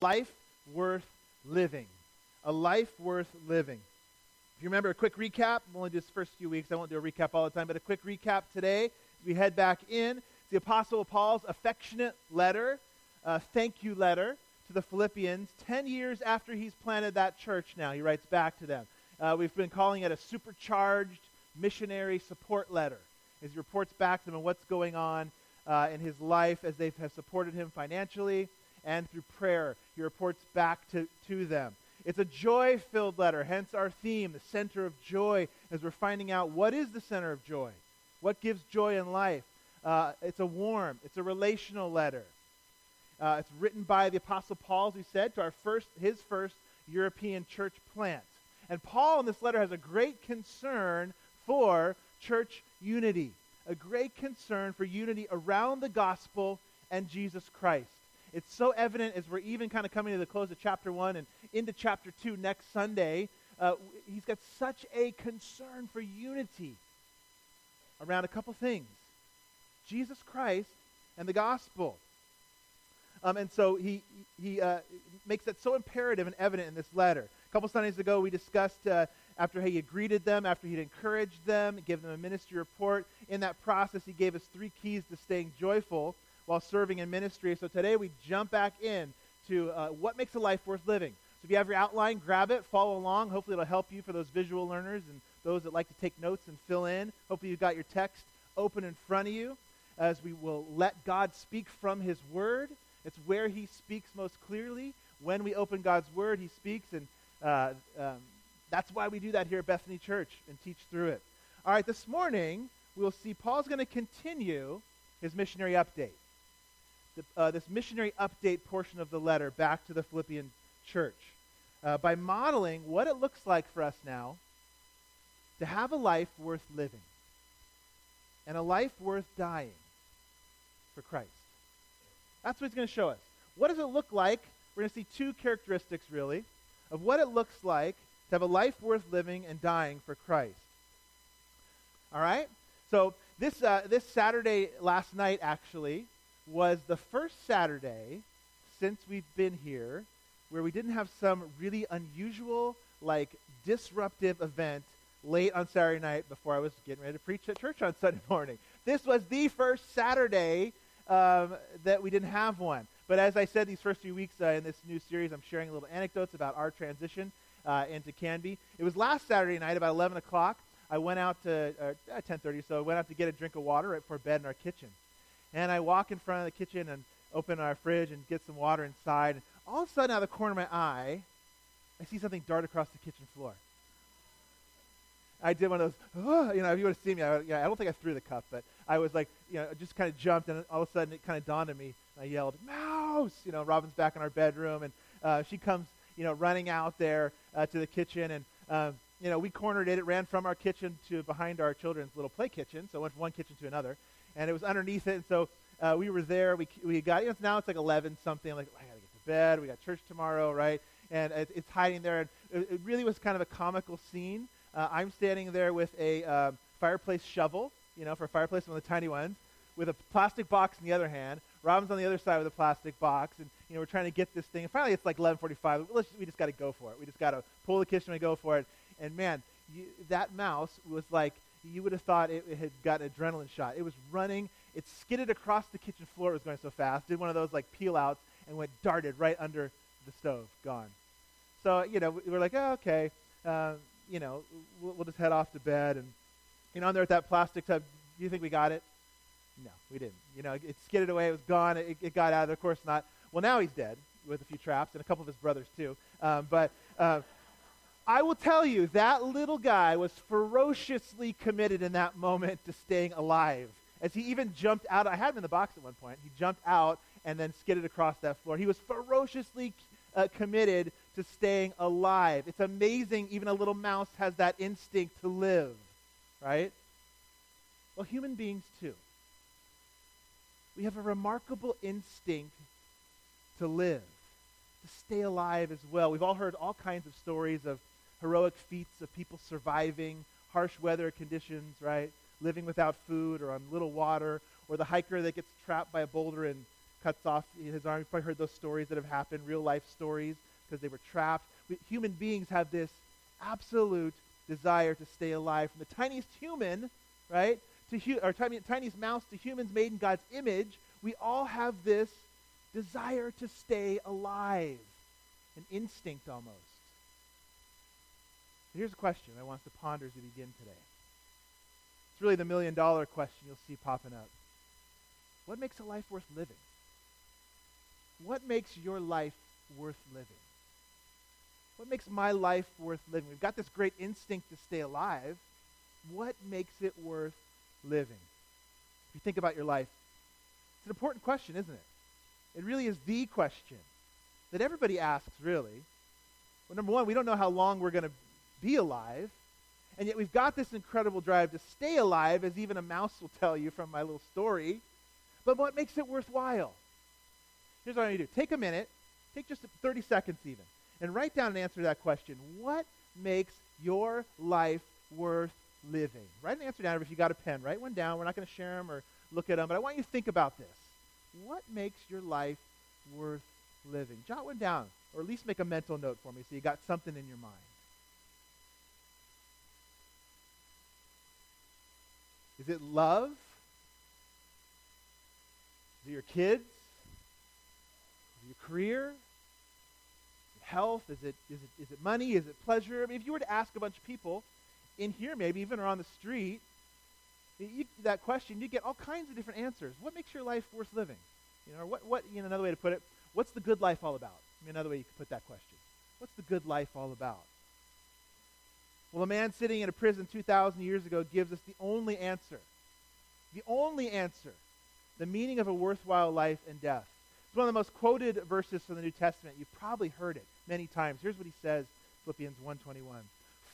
life worth living. A life worth living. If you remember a quick recap, we'll only do this first few weeks. I won't do a recap all the time, but a quick recap today as we head back in. The Apostle Paul's affectionate letter, thank you letter to the Philippians 10 years after he's planted that church now. He writes back to them. Uh, we've been calling it a supercharged missionary support letter as he reports back to them on what's going on uh, in his life as they have supported him financially and through prayer. He reports back to, to them. It's a joy filled letter, hence our theme, the center of joy, as we're finding out what is the center of joy? What gives joy in life? Uh, it's a warm, it's a relational letter. Uh, it's written by the Apostle Paul, as we said, to our first, his first European church plant. And Paul in this letter has a great concern for church unity, a great concern for unity around the gospel and Jesus Christ. It's so evident as we're even kind of coming to the close of chapter 1 and into chapter 2 next Sunday. Uh, he's got such a concern for unity around a couple things Jesus Christ and the gospel. Um, and so he, he uh, makes that so imperative and evident in this letter. A couple Sundays ago, we discussed uh, after he had greeted them, after he'd encouraged them, give them a ministry report. In that process, he gave us three keys to staying joyful while serving in ministry. So today we jump back in to uh, what makes a life worth living. So if you have your outline, grab it, follow along. Hopefully it'll help you for those visual learners and those that like to take notes and fill in. Hopefully you've got your text open in front of you as we will let God speak from his word. It's where he speaks most clearly. When we open God's word, he speaks, and uh, um, that's why we do that here at Bethany Church and teach through it. All right, this morning we'll see Paul's going to continue his missionary update the, uh, this missionary update portion of the letter back to the Philippian church uh, by modeling what it looks like for us now to have a life worth living and a life worth dying for Christ. That's what he's going to show us. What does it look like? We're going to see two characteristics, really, of what it looks like to have a life worth living and dying for Christ. All right? So this, uh, this Saturday last night, actually, was the first Saturday since we've been here where we didn't have some really unusual, like disruptive event late on Saturday night before I was getting ready to preach at church on Sunday morning. This was the first Saturday um, that we didn't have one. But as I said, these first few weeks uh, in this new series, I'm sharing little anecdotes about our transition uh, into Canby. It was last Saturday night, about 11 o'clock. I went out to uh, 10:30, so I went out to get a drink of water right before bed in our kitchen. And I walk in front of the kitchen and open our fridge and get some water inside. And all of a sudden, out of the corner of my eye, I see something dart across the kitchen floor. I did one of those, oh, you know, if you would have seen me, I, yeah, I don't think I threw the cup, but I was like, you know, just kind of jumped, and all of a sudden it kind of dawned on me. I yelled, Mouse! You know, Robin's back in our bedroom, and uh, she comes, you know, running out there uh, to the kitchen, and, um, you know, we cornered it. It ran from our kitchen to behind our children's little play kitchen, so it went from one kitchen to another and it was underneath it. And so uh, we were there. We, we got, you know, now it's like 11 something. I'm like, I got to get to bed. We got church tomorrow, right? And it, it's hiding there. And it, it, really was kind of a comical scene. Uh, I'm standing there with a uh, fireplace shovel, you know, for a fireplace, one of the tiny ones, with a plastic box in the other hand. Robin's on the other side with a plastic box, and you know we're trying to get this thing. And finally, it's like 11:45. Let's, we just got to go for it. We just got to pull the kitchen and go for it. And man, you, that mouse was like you would have thought it, it had got an adrenaline shot. It was running. It skidded across the kitchen floor. It was going so fast. Did one of those like peel outs and went darted right under the stove. Gone. So you know we were like, oh, okay, uh, you know we'll, we'll, just head off to bed and you know, there at that plastic tub. Do you think we got it? No, we didn't. You know, it skidded away. It was gone. It, it got out. Of course not. Well, now he's dead with a few traps and a couple of his brothers too. Um, but uh, I will tell you, that little guy was ferociously committed in that moment to staying alive. As he even jumped out, I had him in the box at one point. He jumped out and then skidded across that floor. He was ferociously uh, committed to staying alive. It's amazing, even a little mouse has that instinct to live, right? Well, human beings too. We have a remarkable instinct to live, to stay alive as well. We've all heard all kinds of stories of heroic feats of people surviving harsh weather conditions, right? Living without food or on little water, or the hiker that gets trapped by a boulder and cuts off his arm. You've probably heard those stories that have happened, real life stories, because they were trapped. We, human beings have this absolute desire to stay alive. From the tiniest human, right, to hu- or tiny, tiniest mouse to humans made in God's image, we all have this desire to stay alive, an instinct almost. Here's a question I want us to ponder as we begin today. It's really the million dollar question you'll see popping up. What makes a life worth living? What makes your life worth living? What makes my life worth living? We've got this great instinct to stay alive. What makes it worth living? If you think about your life, it's an important question, isn't it? It really is the question that everybody asks, really. Well, number one, we don't know how long we're going to be alive, and yet we've got this incredible drive to stay alive, as even a mouse will tell you from my little story. But what makes it worthwhile? Here's what I need to do take a minute, take just 30 seconds even, and write down an answer to that question. What makes your life worth living? Write an answer down if you got a pen. Write one down. We're not going to share them or look at them, but I want you to think about this. What makes your life worth living? Jot one down, or at least make a mental note for me so you got something in your mind. Is it love? Is it your kids? Is it your career? health? Is it, is, it, is it money? Is it pleasure? I mean, if you were to ask a bunch of people in here, maybe even or on the street, you, that question, you get all kinds of different answers. What makes your life worth living? You know, what, what, you know, another way to put it, what's the good life all about? I mean, another way you could put that question. What's the good life all about? Well, a man sitting in a prison 2,000 years ago gives us the only answer. The only answer. The meaning of a worthwhile life and death. It's one of the most quoted verses from the New Testament. You've probably heard it many times. Here's what he says, Philippians 1:21.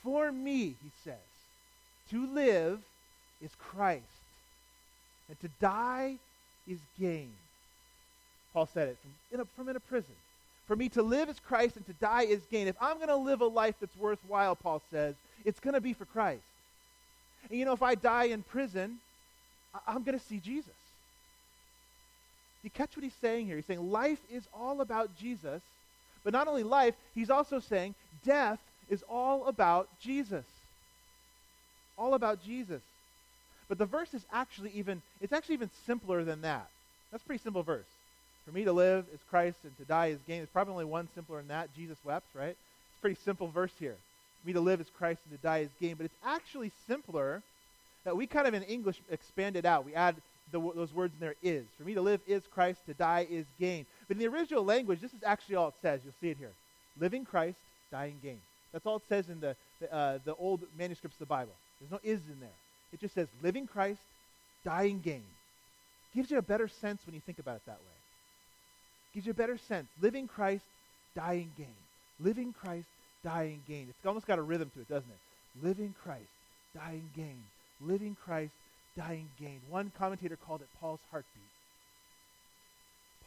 For me, he says, to live is Christ, and to die is gain. Paul said it from in a, from in a prison. For me to live is Christ and to die is gain. If I'm going to live a life that's worthwhile, Paul says, it's going to be for Christ. And you know, if I die in prison, I'm going to see Jesus. You catch what he's saying here? He's saying life is all about Jesus, but not only life, he's also saying death is all about Jesus. All about Jesus. But the verse is actually even, it's actually even simpler than that. That's a pretty simple verse. For me to live is Christ and to die is gain. There's probably only one simpler than that. Jesus wept, right? It's a pretty simple verse here. Me to live is Christ and to die is gain. But it's actually simpler that we kind of in English expand it out. We add the, those words in there is. For me to live is Christ, to die is gain. But in the original language, this is actually all it says. You'll see it here. Living Christ, dying gain. That's all it says in the, the, uh, the old manuscripts of the Bible. There's no is in there. It just says living Christ, dying gain. Gives you a better sense when you think about it that way. Gives you a better sense. Living Christ, dying gain. Living Christ, dying gain. It's almost got a rhythm to it, doesn't it? Living Christ, dying gain. Living Christ, dying gain. One commentator called it Paul's heartbeat.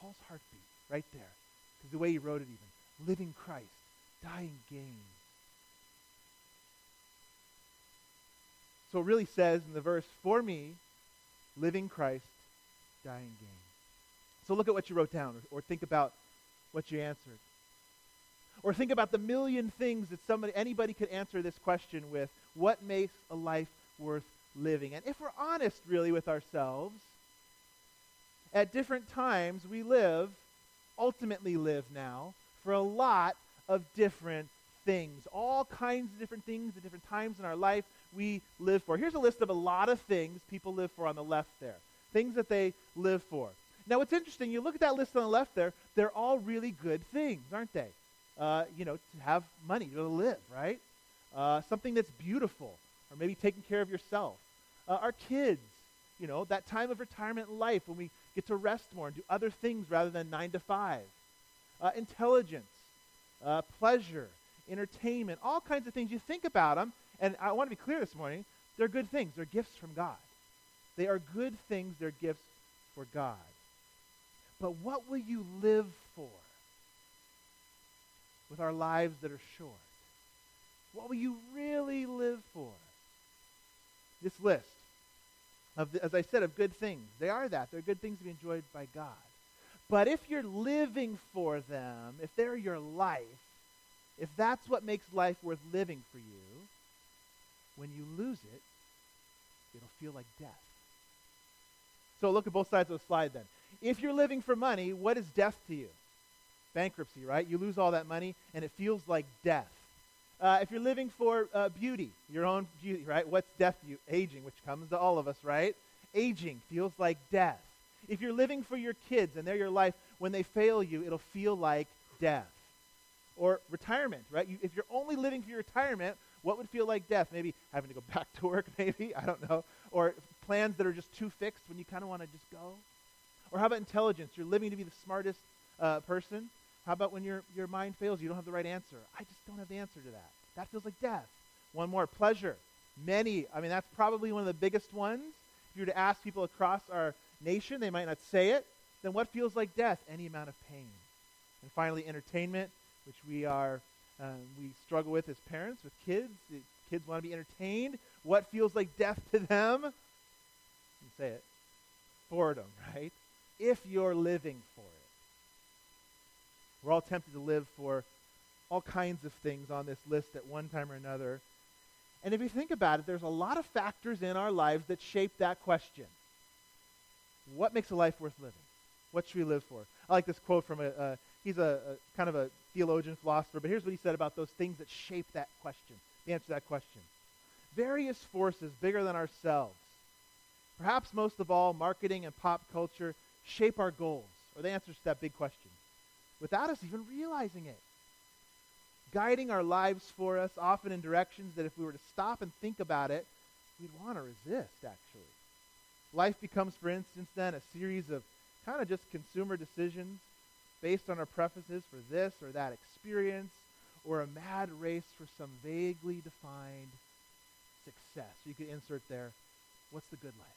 Paul's heartbeat, right there. Because the way he wrote it, even living Christ, dying gain. So it really says in the verse, for me, living Christ, dying gain. So look at what you wrote down, or, or think about what you answered. Or think about the million things that somebody, anybody could answer this question with. What makes a life worth living. And if we're honest really with ourselves, at different times we live, ultimately live now, for a lot of different things. All kinds of different things at different times in our life we live for. Here's a list of a lot of things people live for on the left there. Things that they live for. Now, what's interesting, you look at that list on the left there, they're all really good things, aren't they? Uh, you know, to have money, to live, right? Uh, something that's beautiful, or maybe taking care of yourself. Uh, our kids, you know, that time of retirement life when we get to rest more and do other things rather than nine to five. Uh, intelligence, uh, pleasure, entertainment, all kinds of things. You think about them, and I want to be clear this morning, they're good things. They're gifts from God. They are good things. They're gifts for God. But what will you live for with our lives that are short? What will you really live for? This list of, the, as I said, of good things. They are that. They're good things to be enjoyed by God. But if you're living for them, if they're your life, if that's what makes life worth living for you, when you lose it, it'll feel like death. So look at both sides of the slide then. If you're living for money, what is death to you? Bankruptcy, right? You lose all that money and it feels like death. Uh, if you're living for uh, beauty, your own beauty, right? What's death you? Aging, which comes to all of us, right? Aging feels like death. If you're living for your kids and they're your life, when they fail you, it'll feel like death. Or retirement, right? You, if you're only living for your retirement, what would feel like death? Maybe having to go back to work, maybe? I don't know. Or plans that are just too fixed when you kind of want to just go? Or how about intelligence? You're living to be the smartest uh, person. How about when your, your mind fails, you don't have the right answer? I just don't have the answer to that. That feels like death. One more pleasure. Many, I mean, that's probably one of the biggest ones. If you were to ask people across our nation, they might not say it. Then what feels like death? Any amount of pain. And finally, entertainment, which we are uh, we struggle with as parents with kids. The kids want to be entertained. What feels like death to them? You say it. Boredom, right? If you're living for it. We're all tempted to live for all kinds of things on this list at one time or another. And if you think about it, there's a lot of factors in our lives that shape that question. What makes a life worth living? What should we live for? I like this quote from a, uh, he's a, a, kind of a theologian, philosopher, but here's what he said about those things that shape that question, the answer to that question. Various forces bigger than ourselves, perhaps most of all, marketing and pop culture, shape our goals, or the answers to that big question, without us even realizing it. Guiding our lives for us, often in directions that if we were to stop and think about it, we'd want to resist, actually. Life becomes, for instance, then a series of kind of just consumer decisions based on our preferences for this or that experience or a mad race for some vaguely defined success. You could insert there, what's the good life?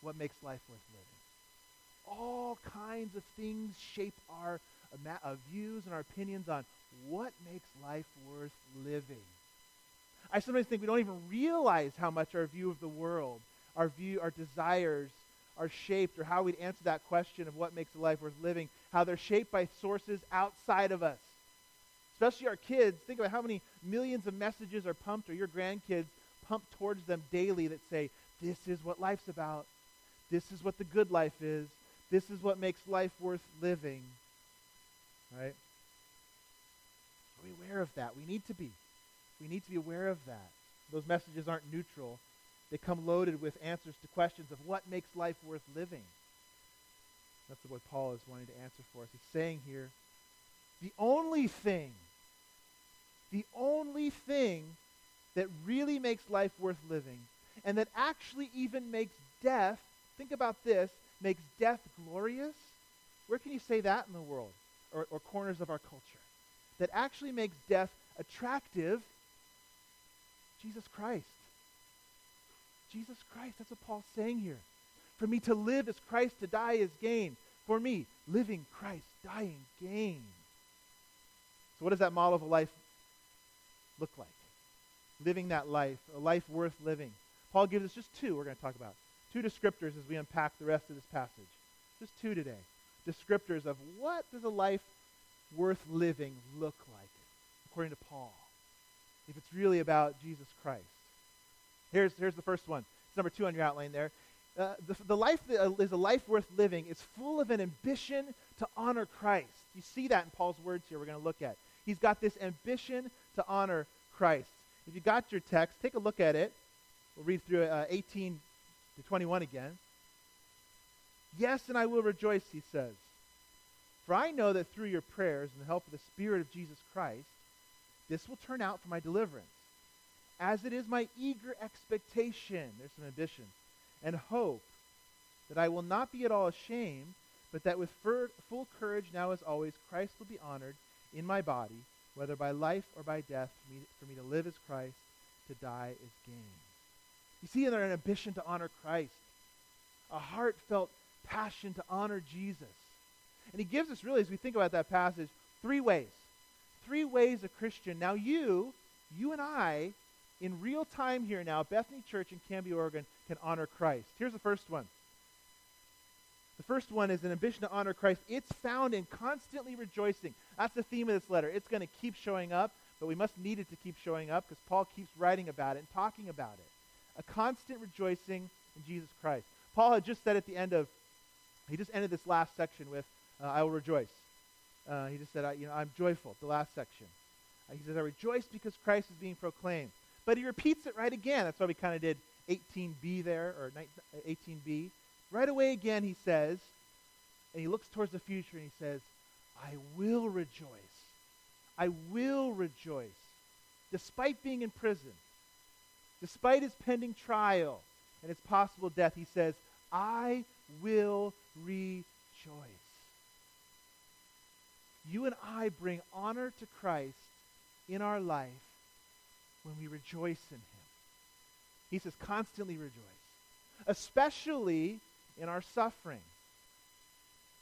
What makes life worth living? All kinds of things shape our uh, views and our opinions on what makes life worth living. I sometimes think we don't even realize how much our view of the world, our view, our desires, are shaped or how we'd answer that question of what makes a life worth living, how they're shaped by sources outside of us. Especially our kids. Think about how many millions of messages are pumped or your grandkids pumped towards them daily that say, this is what life's about. This is what the good life is. This is what makes life worth living. Right? Are we aware of that? We need to be. We need to be aware of that. Those messages aren't neutral. They come loaded with answers to questions of what makes life worth living. That's what Paul is wanting to answer for us. He's saying here, the only thing, the only thing that really makes life worth living and that actually even makes death, think about this, makes death glorious. Where can you say that in the world or, or corners of our culture? That actually makes death attractive? Jesus Christ. Jesus Christ. That's what Paul's saying here. For me to live is Christ, to die is gain. For me, living Christ, dying gain. So, what does that model of a life look like? Living that life, a life worth living. Paul gives us just two we're going to talk about. Two descriptors as we unpack the rest of this passage. Just two today. Descriptors of what does a life worth living look like, according to Paul, if it's really about Jesus Christ. Here's, here's the first one. It's number two on your outline there. Uh, the, the life that uh, is a life worth living is full of an ambition to honor Christ. You see that in Paul's words here we're going to look at. He's got this ambition to honor Christ. If you got your text, take a look at it. We'll read through uh, 18 to 21 again. Yes, and I will rejoice, he says. For I know that through your prayers and the help of the Spirit of Jesus Christ, this will turn out for my deliverance as it is my eager expectation, there's some ambition, and hope that I will not be at all ashamed, but that with full courage now as always, Christ will be honored in my body, whether by life or by death. For me, for me to live is Christ, to die is gain. You see in an ambition to honor Christ, a heartfelt passion to honor Jesus. And he gives us, really, as we think about that passage, three ways. Three ways a Christian. Now, you, you and I, in real time here now, Bethany Church in Canby, Oregon can honor Christ. Here's the first one The first one is an ambition to honor Christ. It's found in constantly rejoicing. That's the theme of this letter. It's going to keep showing up, but we must need it to keep showing up because Paul keeps writing about it and talking about it. A constant rejoicing in Jesus Christ. Paul had just said at the end of, he just ended this last section with, uh, I will rejoice. Uh, he just said, I, you know, I'm joyful, the last section. Uh, he says, I rejoice because Christ is being proclaimed. But he repeats it right again. That's why we kind of did 18b there, or 18b. Right away again, he says, and he looks towards the future and he says, I will rejoice. I will rejoice. Despite being in prison, despite his pending trial and his possible death, he says, I will rejoice. You and I bring honor to Christ in our life when we rejoice in him. He says, constantly rejoice, especially in our suffering.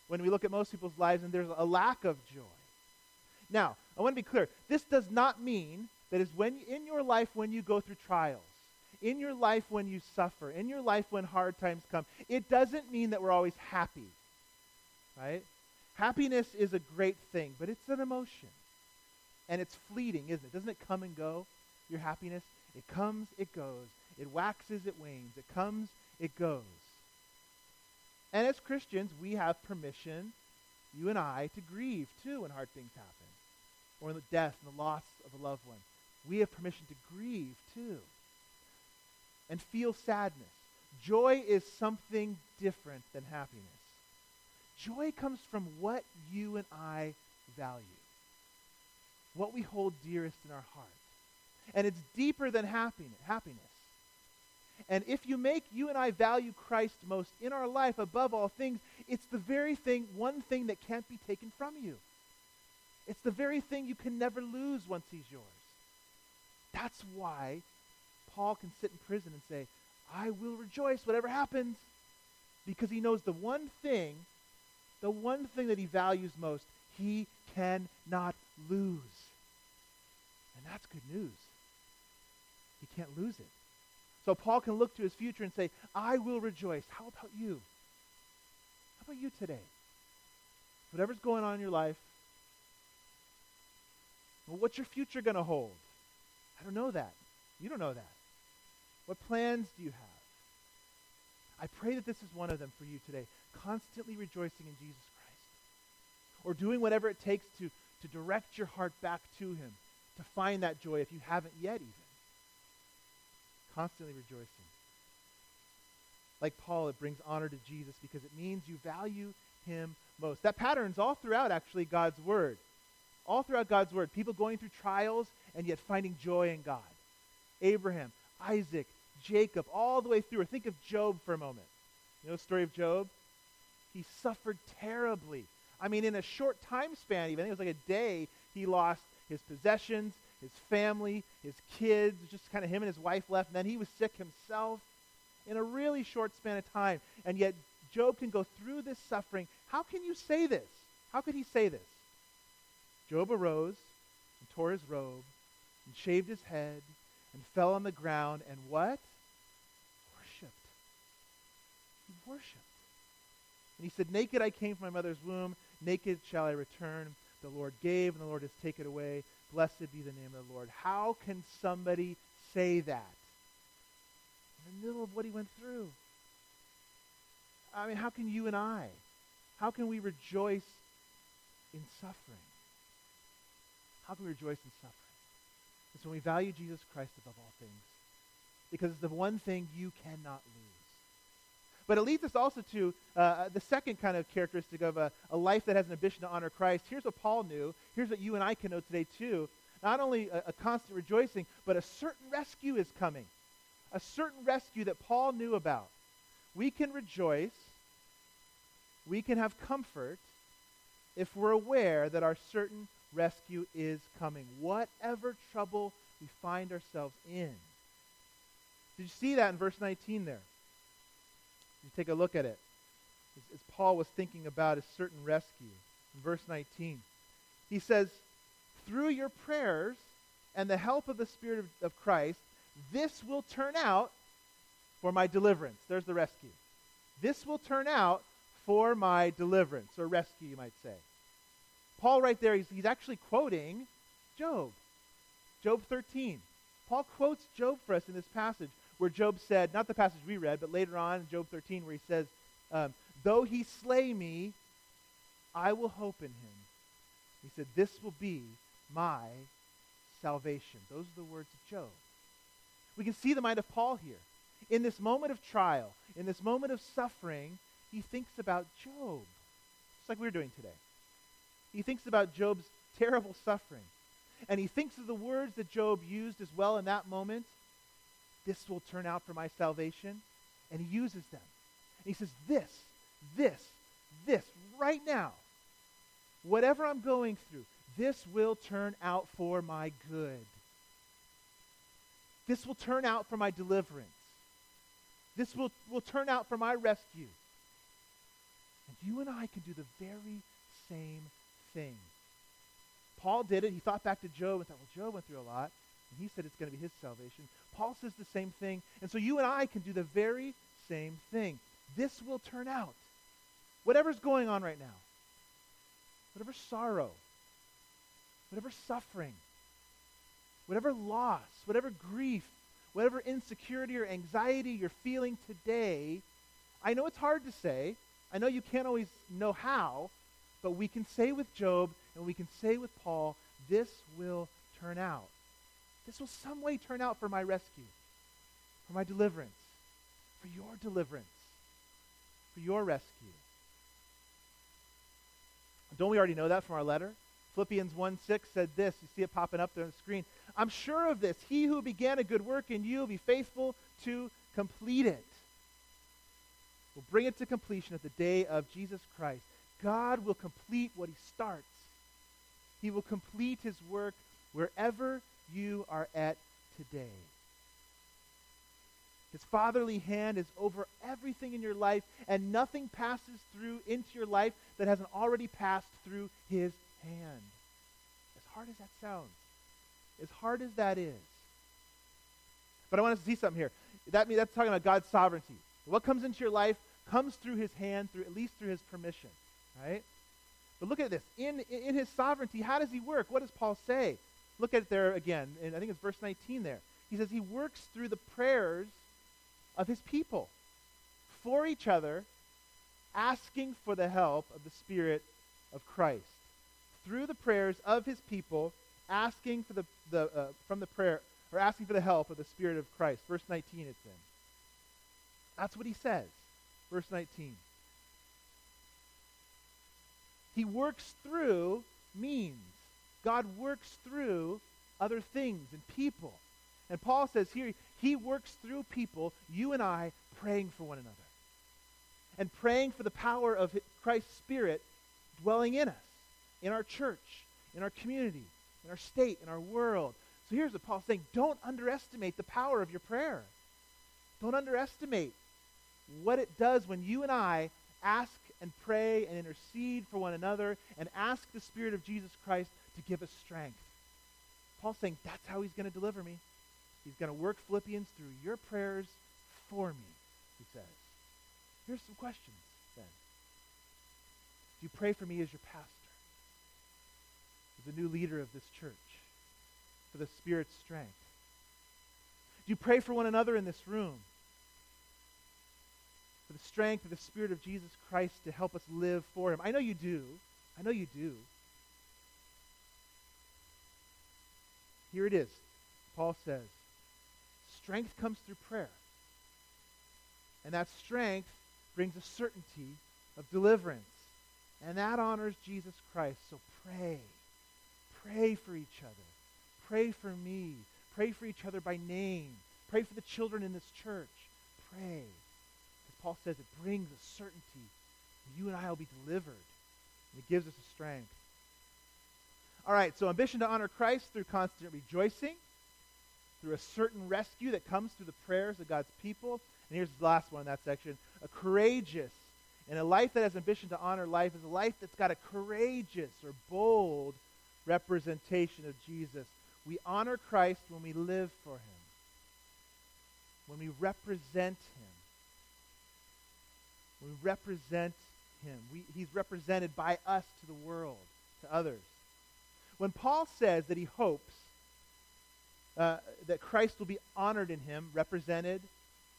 When we look at most people's lives and there's a lack of joy. Now, I want to be clear. This does not mean that is when in your life when you go through trials, in your life when you suffer, in your life when hard times come, it doesn't mean that we're always happy. Right? Happiness is a great thing, but it's an emotion. And it's fleeting, isn't it? Doesn't it come and go? Your happiness? It comes, it goes. It waxes, it wanes. It comes, it goes. And as Christians, we have permission, you and I, to grieve too when hard things happen, or in the death and the loss of a loved one. We have permission to grieve too and feel sadness. Joy is something different than happiness. Joy comes from what you and I value, what we hold dearest in our heart. And it's deeper than happiness. happiness. And if you make you and I value Christ most in our life above all things, it's the very thing, one thing that can't be taken from you. It's the very thing you can never lose once he's yours. That's why Paul can sit in prison and say, I will rejoice whatever happens, because he knows the one thing, the one thing that he values most, he cannot lose. And that's good news. He can't lose it. So Paul can look to his future and say, I will rejoice. How about you? How about you today? Whatever's going on in your life, well, what's your future going to hold? I don't know that. You don't know that. What plans do you have? I pray that this is one of them for you today. Constantly rejoicing in Jesus Christ. Or doing whatever it takes to, to direct your heart back to Him, to find that joy if you haven't yet, even. Constantly rejoicing. Like Paul, it brings honor to Jesus because it means you value Him most. That pattern's all throughout, actually, God's Word. All throughout God's Word. People going through trials and yet finding joy in God. Abraham, Isaac, Jacob, all the way through. Or think of Job for a moment. You know the story of Job? He suffered terribly. I mean, in a short time span, even, I think it was like a day, he lost his possessions, his family, his kids, just kind of him and his wife left. And then he was sick himself in a really short span of time. And yet, Job can go through this suffering. How can you say this? How could he say this? Job arose and tore his robe and shaved his head and fell on the ground and what? Worshipped. He worshipped. And he said, Naked I came from my mother's womb, naked shall I return. The Lord gave, and the Lord has taken away. Blessed be the name of the Lord. How can somebody say that? In the middle of what he went through. I mean, how can you and I? How can we rejoice in suffering? How can we rejoice in suffering? It's when we value Jesus Christ above all things. Because it's the one thing you cannot lose. But it leads us also to uh, the second kind of characteristic of a, a, life that has an ambition to honor Christ. Here's what Paul knew. Here's what you and I can know today, too. Not only a, a constant rejoicing, but a certain rescue is coming. A certain rescue that Paul knew about. We can rejoice, we can have comfort if we're aware that our certain rescue is coming, whatever trouble we find ourselves in. Did you see that in verse 19 there? You take a look at it. As, as Paul was thinking about a certain rescue. In verse 19, he says, Through your prayers and the help of the Spirit of, of Christ, this will turn out for my deliverance. There's the rescue. This will turn out for my deliverance or rescue, you might say. Paul, right there, he's, he's actually quoting Job. Job 13. Paul quotes Job for us in this passage where Job said, not the passage we read, but later on in Job 13, where he says, um, Though he slay me, I will hope in him. He said, This will be my salvation. Those are the words of Job. We can see the mind of Paul here. In this moment of trial, in this moment of suffering, he thinks about Job, just like we're doing today. He thinks about Job's terrible suffering. And he thinks of the words that Job used as well in that moment. This will turn out for my salvation. And he uses them. And he says, This, this, this, right now, whatever I'm going through, this will turn out for my good. This will turn out for my deliverance. This will, will turn out for my rescue. And you and I can do the very same thing. Paul did it. He thought back to Job and thought, well, Job went through a lot, and he said it's going to be his salvation. Paul says the same thing. And so you and I can do the very same thing. This will turn out. Whatever's going on right now, whatever sorrow, whatever suffering, whatever loss, whatever grief, whatever insecurity or anxiety you're feeling today, I know it's hard to say. I know you can't always know how, but we can say with Job and we can say with Paul, this will turn out. This will some way turn out for my rescue, for my deliverance, for your deliverance, for your rescue. Don't we already know that from our letter? Philippians 1 6 said this. You see it popping up there on the screen. I'm sure of this. He who began a good work in you will be faithful to complete it. Will bring it to completion at the day of Jesus Christ. God will complete what he starts. He will complete his work wherever you are at today. His fatherly hand is over everything in your life, and nothing passes through into your life that hasn't already passed through his hand. As hard as that sounds, as hard as that is. But I want us to see something here. That means that's talking about God's sovereignty. What comes into your life comes through his hand, through at least through his permission. Right? But look at this. In, in his sovereignty, how does he work? What does Paul say? Look at it there again. And I think it's verse 19 there. He says he works through the prayers of his people for each other, asking for the help of the Spirit of Christ. Through the prayers of his people, asking for the, the uh, from the prayer, or asking for the help of the Spirit of Christ. Verse 19 it's in. That's what he says. Verse 19. He works through means. God works through other things and people. And Paul says here, he works through people, you and I, praying for one another. And praying for the power of Christ's Spirit dwelling in us, in our church, in our community, in our state, in our world. So here's what Paul's saying don't underestimate the power of your prayer. Don't underestimate what it does when you and I ask and pray and intercede for one another and ask the Spirit of Jesus Christ to give us strength. Paul's saying that's how he's going to deliver me. He's going to work Philippians through your prayers for me, he says. Here's some questions then. Do you pray for me as your pastor? As the new leader of this church? For the Spirit's strength? Do you pray for one another in this room? For the strength of the Spirit of Jesus Christ to help us live for Him? I know you do. I know you do. Here it is. Paul says, strength comes through prayer. And that strength brings a certainty of deliverance. And that honors Jesus Christ. So pray. Pray for each other. Pray for me. Pray for each other by name. Pray for the children in this church. Pray. Paul says, it brings a certainty. You and I will be delivered. And it gives us a strength. All right, so ambition to honor Christ through constant rejoicing, through a certain rescue that comes through the prayers of God's people. And here's the last one in that section a courageous. And a life that has ambition to honor life is a life that's got a courageous or bold representation of Jesus. We honor Christ when we live for him, when we represent him, we represent him. We, he's represented by us to the world, to others. When Paul says that he hopes uh, that Christ will be honored in him, represented,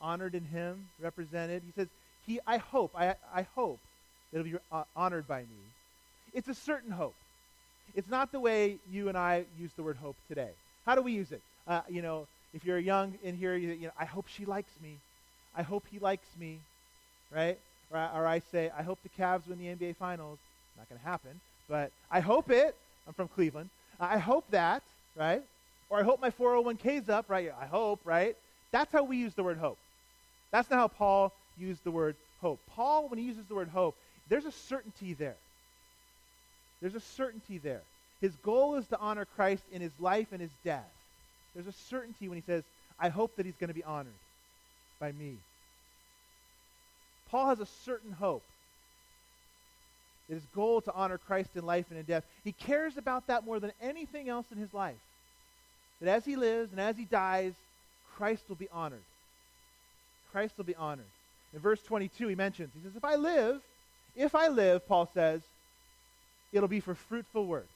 honored in him, represented, he says, he, I hope, I, I hope that he'll be uh, honored by me. It's a certain hope. It's not the way you and I use the word hope today. How do we use it? Uh, you know, if you're young in here, you, you know, I hope she likes me. I hope he likes me, right? Or, or I say, I hope the Cavs win the NBA Finals. Not going to happen, but I hope it. I'm from Cleveland. I hope that, right? Or I hope my 401k's up, right? I hope, right? That's how we use the word hope. That's not how Paul used the word hope. Paul, when he uses the word hope, there's a certainty there. There's a certainty there. His goal is to honor Christ in his life and his death. There's a certainty when he says, I hope that he's going to be honored by me. Paul has a certain hope. His goal to honor Christ in life and in death. He cares about that more than anything else in his life. That as he lives and as he dies, Christ will be honored. Christ will be honored. In verse 22, he mentions, he says, If I live, if I live, Paul says, it'll be for fruitful work.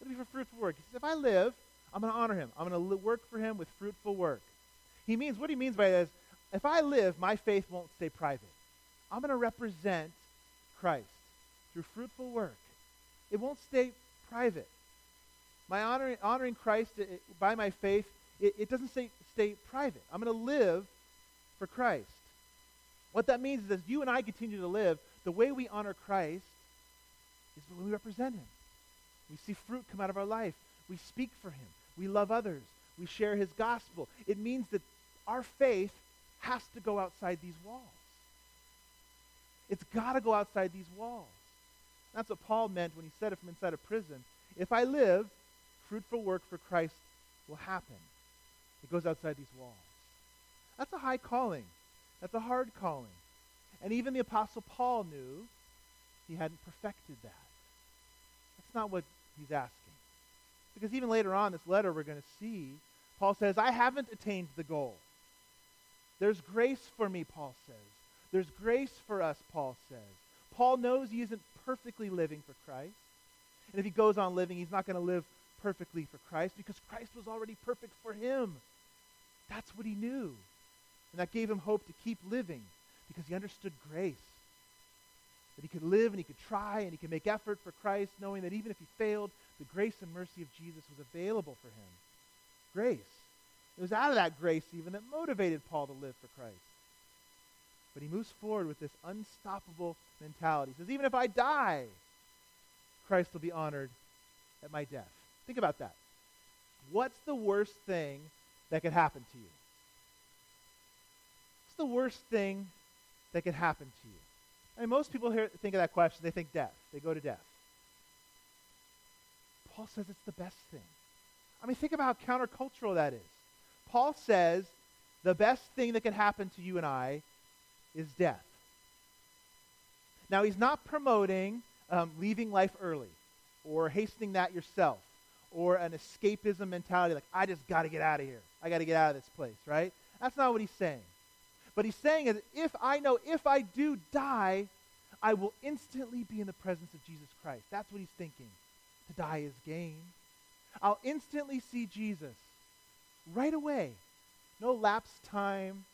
It'll be for fruitful work. He says, If I live, I'm going to honor him. I'm going to work for him with fruitful work. He means, what he means by that is, if I live, my faith won't stay private. I'm going to represent Christ through fruitful work. It won't stay private. My honoring, honoring Christ it, it, by my faith, it, it doesn't stay, stay private. I'm going to live for Christ. What that means is as you and I continue to live, the way we honor Christ is when we represent him. We see fruit come out of our life. We speak for him. We love others. We share his gospel. It means that our faith has to go outside these walls. It's got to go outside these walls. That's what Paul meant when he said it from inside a prison. If I live, fruitful work for Christ will happen. It goes outside these walls. That's a high calling. That's a hard calling. And even the Apostle Paul knew he hadn't perfected that. That's not what he's asking. Because even later on this letter we're going to see, Paul says, I haven't attained the goal. There's grace for me, Paul says. There's grace for us, Paul says. Paul knows he isn't perfectly living for Christ. And if he goes on living, he's not going to live perfectly for Christ because Christ was already perfect for him. That's what he knew. And that gave him hope to keep living because he understood grace. That he could live and he could try and he could make effort for Christ, knowing that even if he failed, the grace and mercy of Jesus was available for him. Grace. It was out of that grace even that motivated Paul to live for Christ. But he moves forward with this unstoppable mentality. He says, even if I die, Christ will be honored at my death. Think about that. What's the worst thing that could happen to you? What's the worst thing that could happen to you? I mean, most people here think of that question, they think death. They go to death. Paul says it's the best thing. I mean, think about how countercultural that is. Paul says the best thing that can happen to you and I is death. Now, he's not promoting um, leaving life early or hastening that yourself or an escapism mentality like, I just got to get out of here. I got to get out of this place, right? That's not what he's saying. But he's saying is if I know if I do die, I will instantly be in the presence of Jesus Christ. That's what he's thinking. To die is gain. I'll instantly see Jesus right away. No lapse time,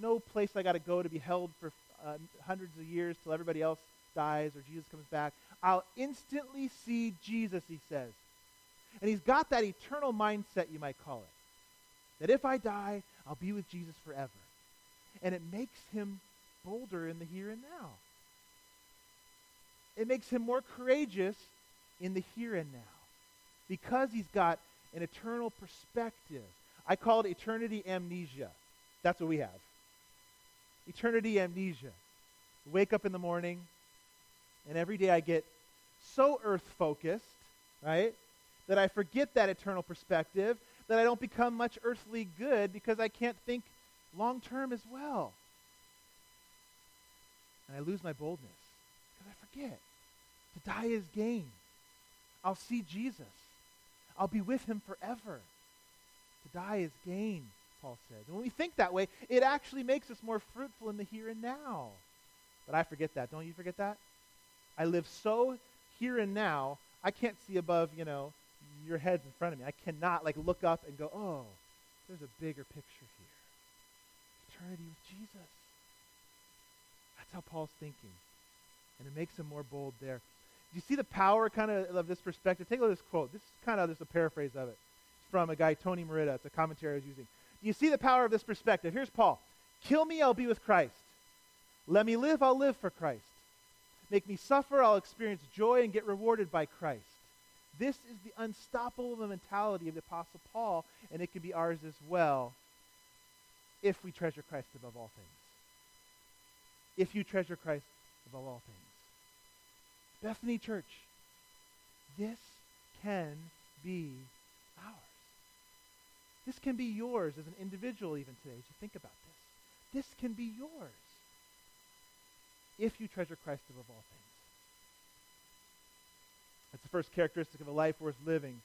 no place I got to go to be held for uh, hundreds of years till everybody else dies or Jesus comes back. I'll instantly see Jesus, he says. And he's got that eternal mindset, you might call it. That if I die, I'll be with Jesus forever. And it makes him bolder in the here and now. It makes him more courageous in the here and now because he's got an eternal perspective. I call it eternity amnesia. That's what we have. Eternity amnesia. Wake up in the morning, and every day I get so earth focused, right, that I forget that eternal perspective, that I don't become much earthly good because I can't think long term as well. And I lose my boldness because I forget. To die is gain. I'll see Jesus. I'll be with him forever. To die is gain, Paul says. And when we think that way, it actually makes us more fruitful in the here and now. But I forget that. Don't you forget that? I live so here and now, I can't see above, you know, your heads in front of me. I cannot like look up and go, oh, there's a bigger picture here. Eternity with Jesus. That's how Paul's thinking. And it makes him more bold there. Do you see the power kind of of this perspective? Take a look at this quote. This is kind of just a paraphrase of it. It's from a guy, Tony Merida. It's a commentary I was using. You see the power of this perspective? Here's Paul. Kill me, I'll be with Christ. Let me live, I'll live for Christ. Make me suffer, I'll experience joy and get rewarded by Christ. This is the unstoppable mentality of the Apostle Paul, and it can be ours as well if we treasure Christ above all things. If you treasure Christ above all things. Bethany Church, this can be. This can be yours as an individual even today as you think about this. This can be yours if you treasure Christ above all things. That's the first characteristic of a life worth living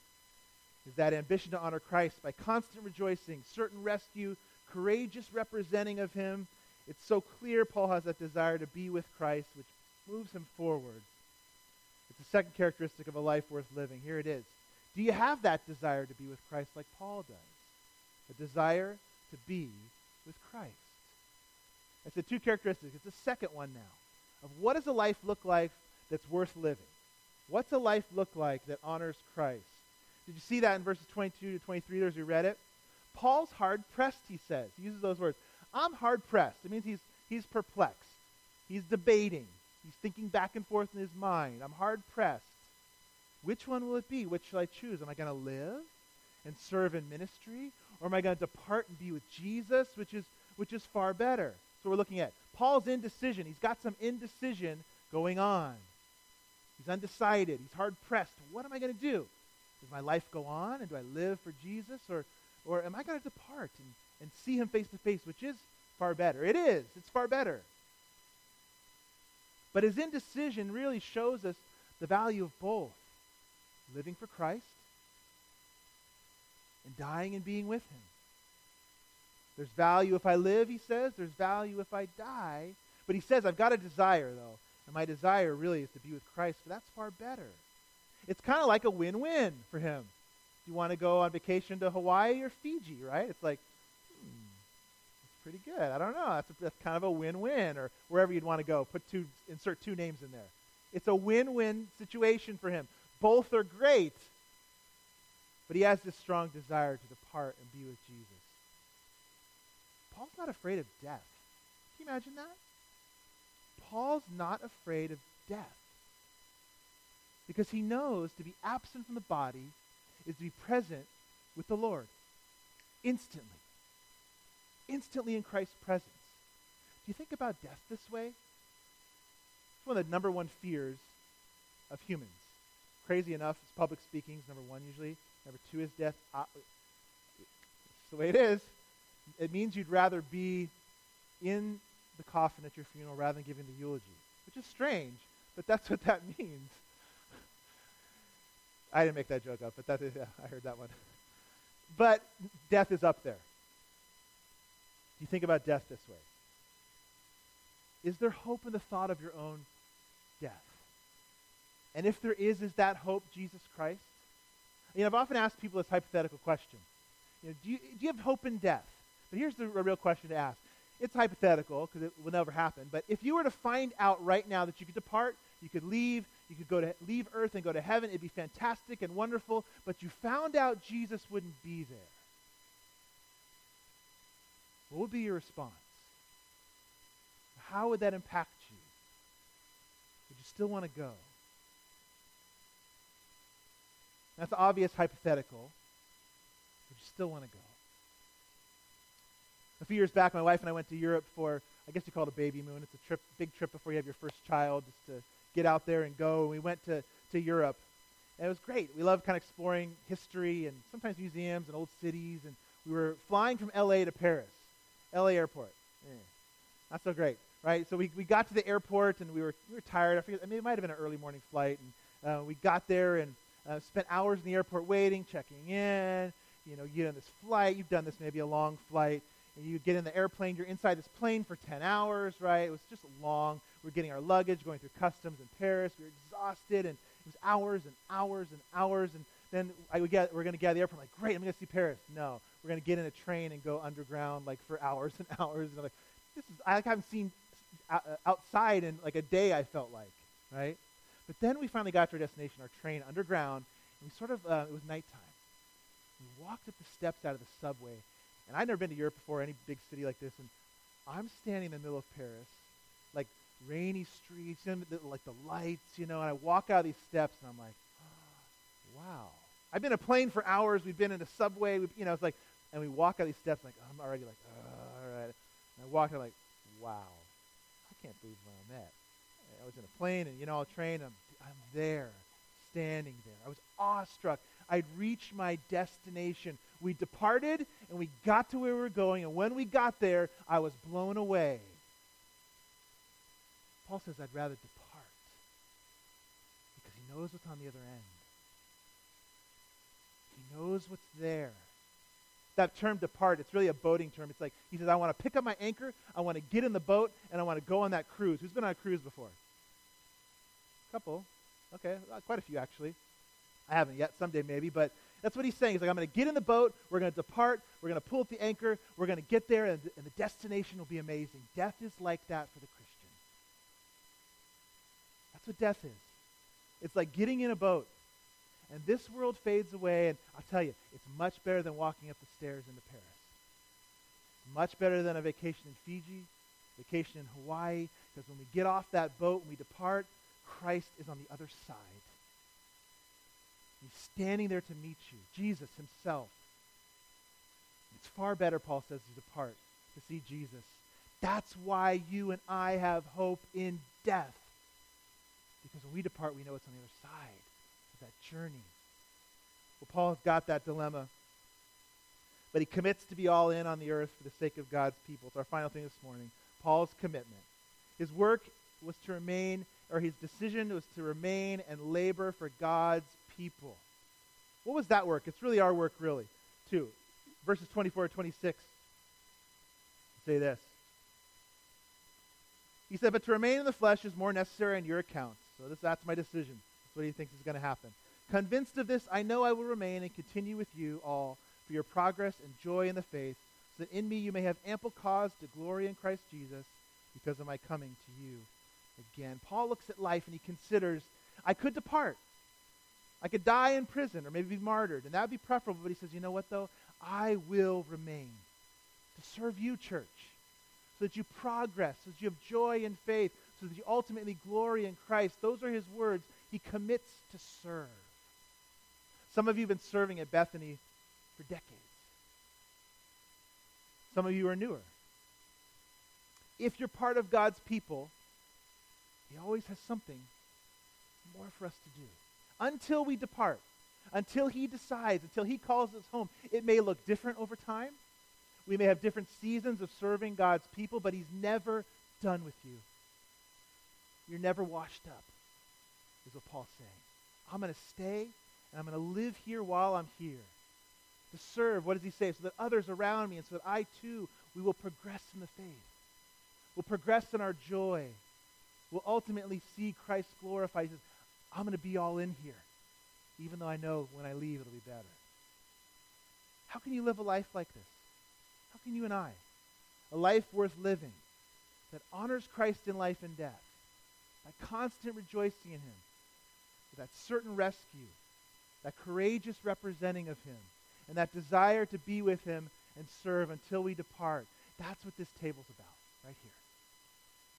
is that ambition to honor Christ by constant rejoicing, certain rescue, courageous representing of him. It's so clear Paul has that desire to be with Christ, which moves him forward. It's the second characteristic of a life worth living. Here it is. Do you have that desire to be with Christ like Paul does? A desire to be with Christ. It's the two characteristics. It's the second one now of what does a life look like that's worth living? What's a life look like that honors Christ? Did you see that in verses 22 to 23 as we read it? Paul's hard pressed, he says. He uses those words. I'm hard pressed. It means he's, he's perplexed. He's debating. He's thinking back and forth in his mind. I'm hard pressed. Which one will it be? Which shall I choose? Am I going to live and serve in ministry? Or am I going to depart and be with Jesus, which is, which is far better? So we're looking at Paul's indecision. He's got some indecision going on. He's undecided. He's hard pressed. What am I going to do? Does my life go on and do I live for Jesus? Or, or am I going to depart and, and see him face to face, which is far better? It is. It's far better. But his indecision really shows us the value of both living for Christ and dying and being with him. There's value if I live, he says. There's value if I die. But he says, I've got a desire, though. And my desire really is to be with Christ, but that's far better. It's kind of like a win win for him. Do you want to go on vacation to Hawaii or Fiji, right? It's like, hmm, it's pretty good. I don't know. That's, a, that's kind of a win win, or wherever you'd want to go. Put two, insert two names in there. It's a win win situation for him. Both are great, but he has this strong desire to depart and be with Jesus. Paul's not afraid of death. Can you imagine that? Paul's not afraid of death because he knows to be absent from the body is to be present with the Lord instantly. Instantly in Christ's presence. Do you think about death this way? It's one of the number one fears of humans. Crazy enough, it's public speaking number one usually. Number two is death. It's the way it is it means you'd rather be in the coffin at your funeral rather than giving the eulogy, which is strange, but that's what that means. I didn't make that joke up, but that is, yeah, I heard that one. But death is up there. Do you think about death this way. Is there hope in the thought of your own death? And if there is, is that hope Jesus Christ? You know, I've often asked people this hypothetical question. You know, do, you, do you have hope in death? But here's the real question to ask. It's hypothetical because it will never happen. But if you were to find out right now that you could depart, you could leave, you could go to leave earth and go to heaven, it'd be fantastic and wonderful, but you found out Jesus wouldn't be there. What would be your response? How would that impact you? Would you still want to go? That's obvious hypothetical. Would you still want to go? A few years back, my wife and I went to Europe for, I guess you call it a baby moon. It's a trip, big trip before you have your first child, just to get out there and go. And we went to, to Europe. And it was great. We love kind of exploring history and sometimes museums and old cities. And we were flying from LA to Paris, LA airport. Eh, not so great, right? So we, we got to the airport and we were, we were tired. I, forget, I mean, it might have been an early morning flight. And uh, we got there and uh, spent hours in the airport waiting, checking in. You know, you get on this flight. You've done this maybe a long flight and you get in the airplane, you're inside this plane for 10 hours, right? It was just long. We're getting our luggage, going through customs in Paris. We were exhausted, and it was hours and hours and hours. And then I would get, we're going to get out of the airport. I'm like, great, I'm going to see Paris. No, we're going to get in a train and go underground like for hours and hours. And I'm like, this is, I haven't seen uh, outside in like a day, I felt like, right? But then we finally got to our destination, our train underground, and we sort of, uh, it was nighttime. We walked up the steps out of the subway, and I'd never been to Europe before, any big city like this, and I'm standing in the middle of Paris, like rainy streets, you know, like the lights, you know, and I walk out these steps, and I'm like, oh, wow. I've been in a plane for hours. We've been in a subway. you know, it's like, and we walk out these steps, like, I'm already like, oh, all right. And I walk and I'm like, wow, I can't believe where I'm at. I was in a plane and, you know, a train. I'm, I'm there, standing there. I was awestruck. I'd reached my destination. We departed and we got to where we were going. And when we got there, I was blown away. Paul says, I'd rather depart because he knows what's on the other end. He knows what's there. That term depart, it's really a boating term. It's like, he says, I want to pick up my anchor, I want to get in the boat, and I want to go on that cruise. Who's been on a cruise before? Couple. Okay, uh, quite a few actually. I haven't yet, someday maybe, but that's what he's saying. He's like, I'm going to get in the boat, we're going to depart, we're going to pull up the anchor, we're going to get there, and, and the destination will be amazing. Death is like that for the Christian. That's what death is. It's like getting in a boat, and this world fades away, and I'll tell you, it's much better than walking up the stairs into Paris. Much better than a vacation in Fiji, vacation in Hawaii, because when we get off that boat and we depart, Christ is on the other side. He's standing there to meet you, Jesus himself. It's far better, Paul says, to depart, to see Jesus. That's why you and I have hope in death. Because when we depart, we know it's on the other side of that journey. Well, Paul's got that dilemma. But he commits to be all in on the earth for the sake of God's people. It's our final thing this morning. Paul's commitment. His work was to remain or his decision was to remain and labor for God's people. What was that work? It's really our work, really, too. Verses 24 to 26 say this. He said, But to remain in the flesh is more necessary on your account. So this, that's my decision. That's what he thinks is going to happen. Convinced of this, I know I will remain and continue with you all for your progress and joy in the faith, so that in me you may have ample cause to glory in Christ Jesus because of my coming to you again. Paul looks at life and he considers, I could depart. I could die in prison or maybe be martyred, and that would be preferable. But he says, you know what, though? I will remain to serve you, church, so that you progress, so that you have joy and faith, so that you ultimately glory in Christ. Those are his words. He commits to serve. Some of you have been serving at Bethany for decades. Some of you are newer. If you're part of God's people, he always has something more for us to do. Until we depart, until He decides, until He calls us home, it may look different over time. We may have different seasons of serving God's people, but He's never done with you. You're never washed up, is what Paul's saying. I'm going to stay, and I'm going to live here while I'm here. To serve, what does he say? So that others around me, and so that I too, we will progress in the faith. We'll progress in our joy will ultimately see Christ glorified. He says, I'm going to be all in here, even though I know when I leave it'll be better. How can you live a life like this? How can you and I? A life worth living that honors Christ in life and death by constant rejoicing in him, that certain rescue, that courageous representing of him, and that desire to be with him and serve until we depart. That's what this table's about.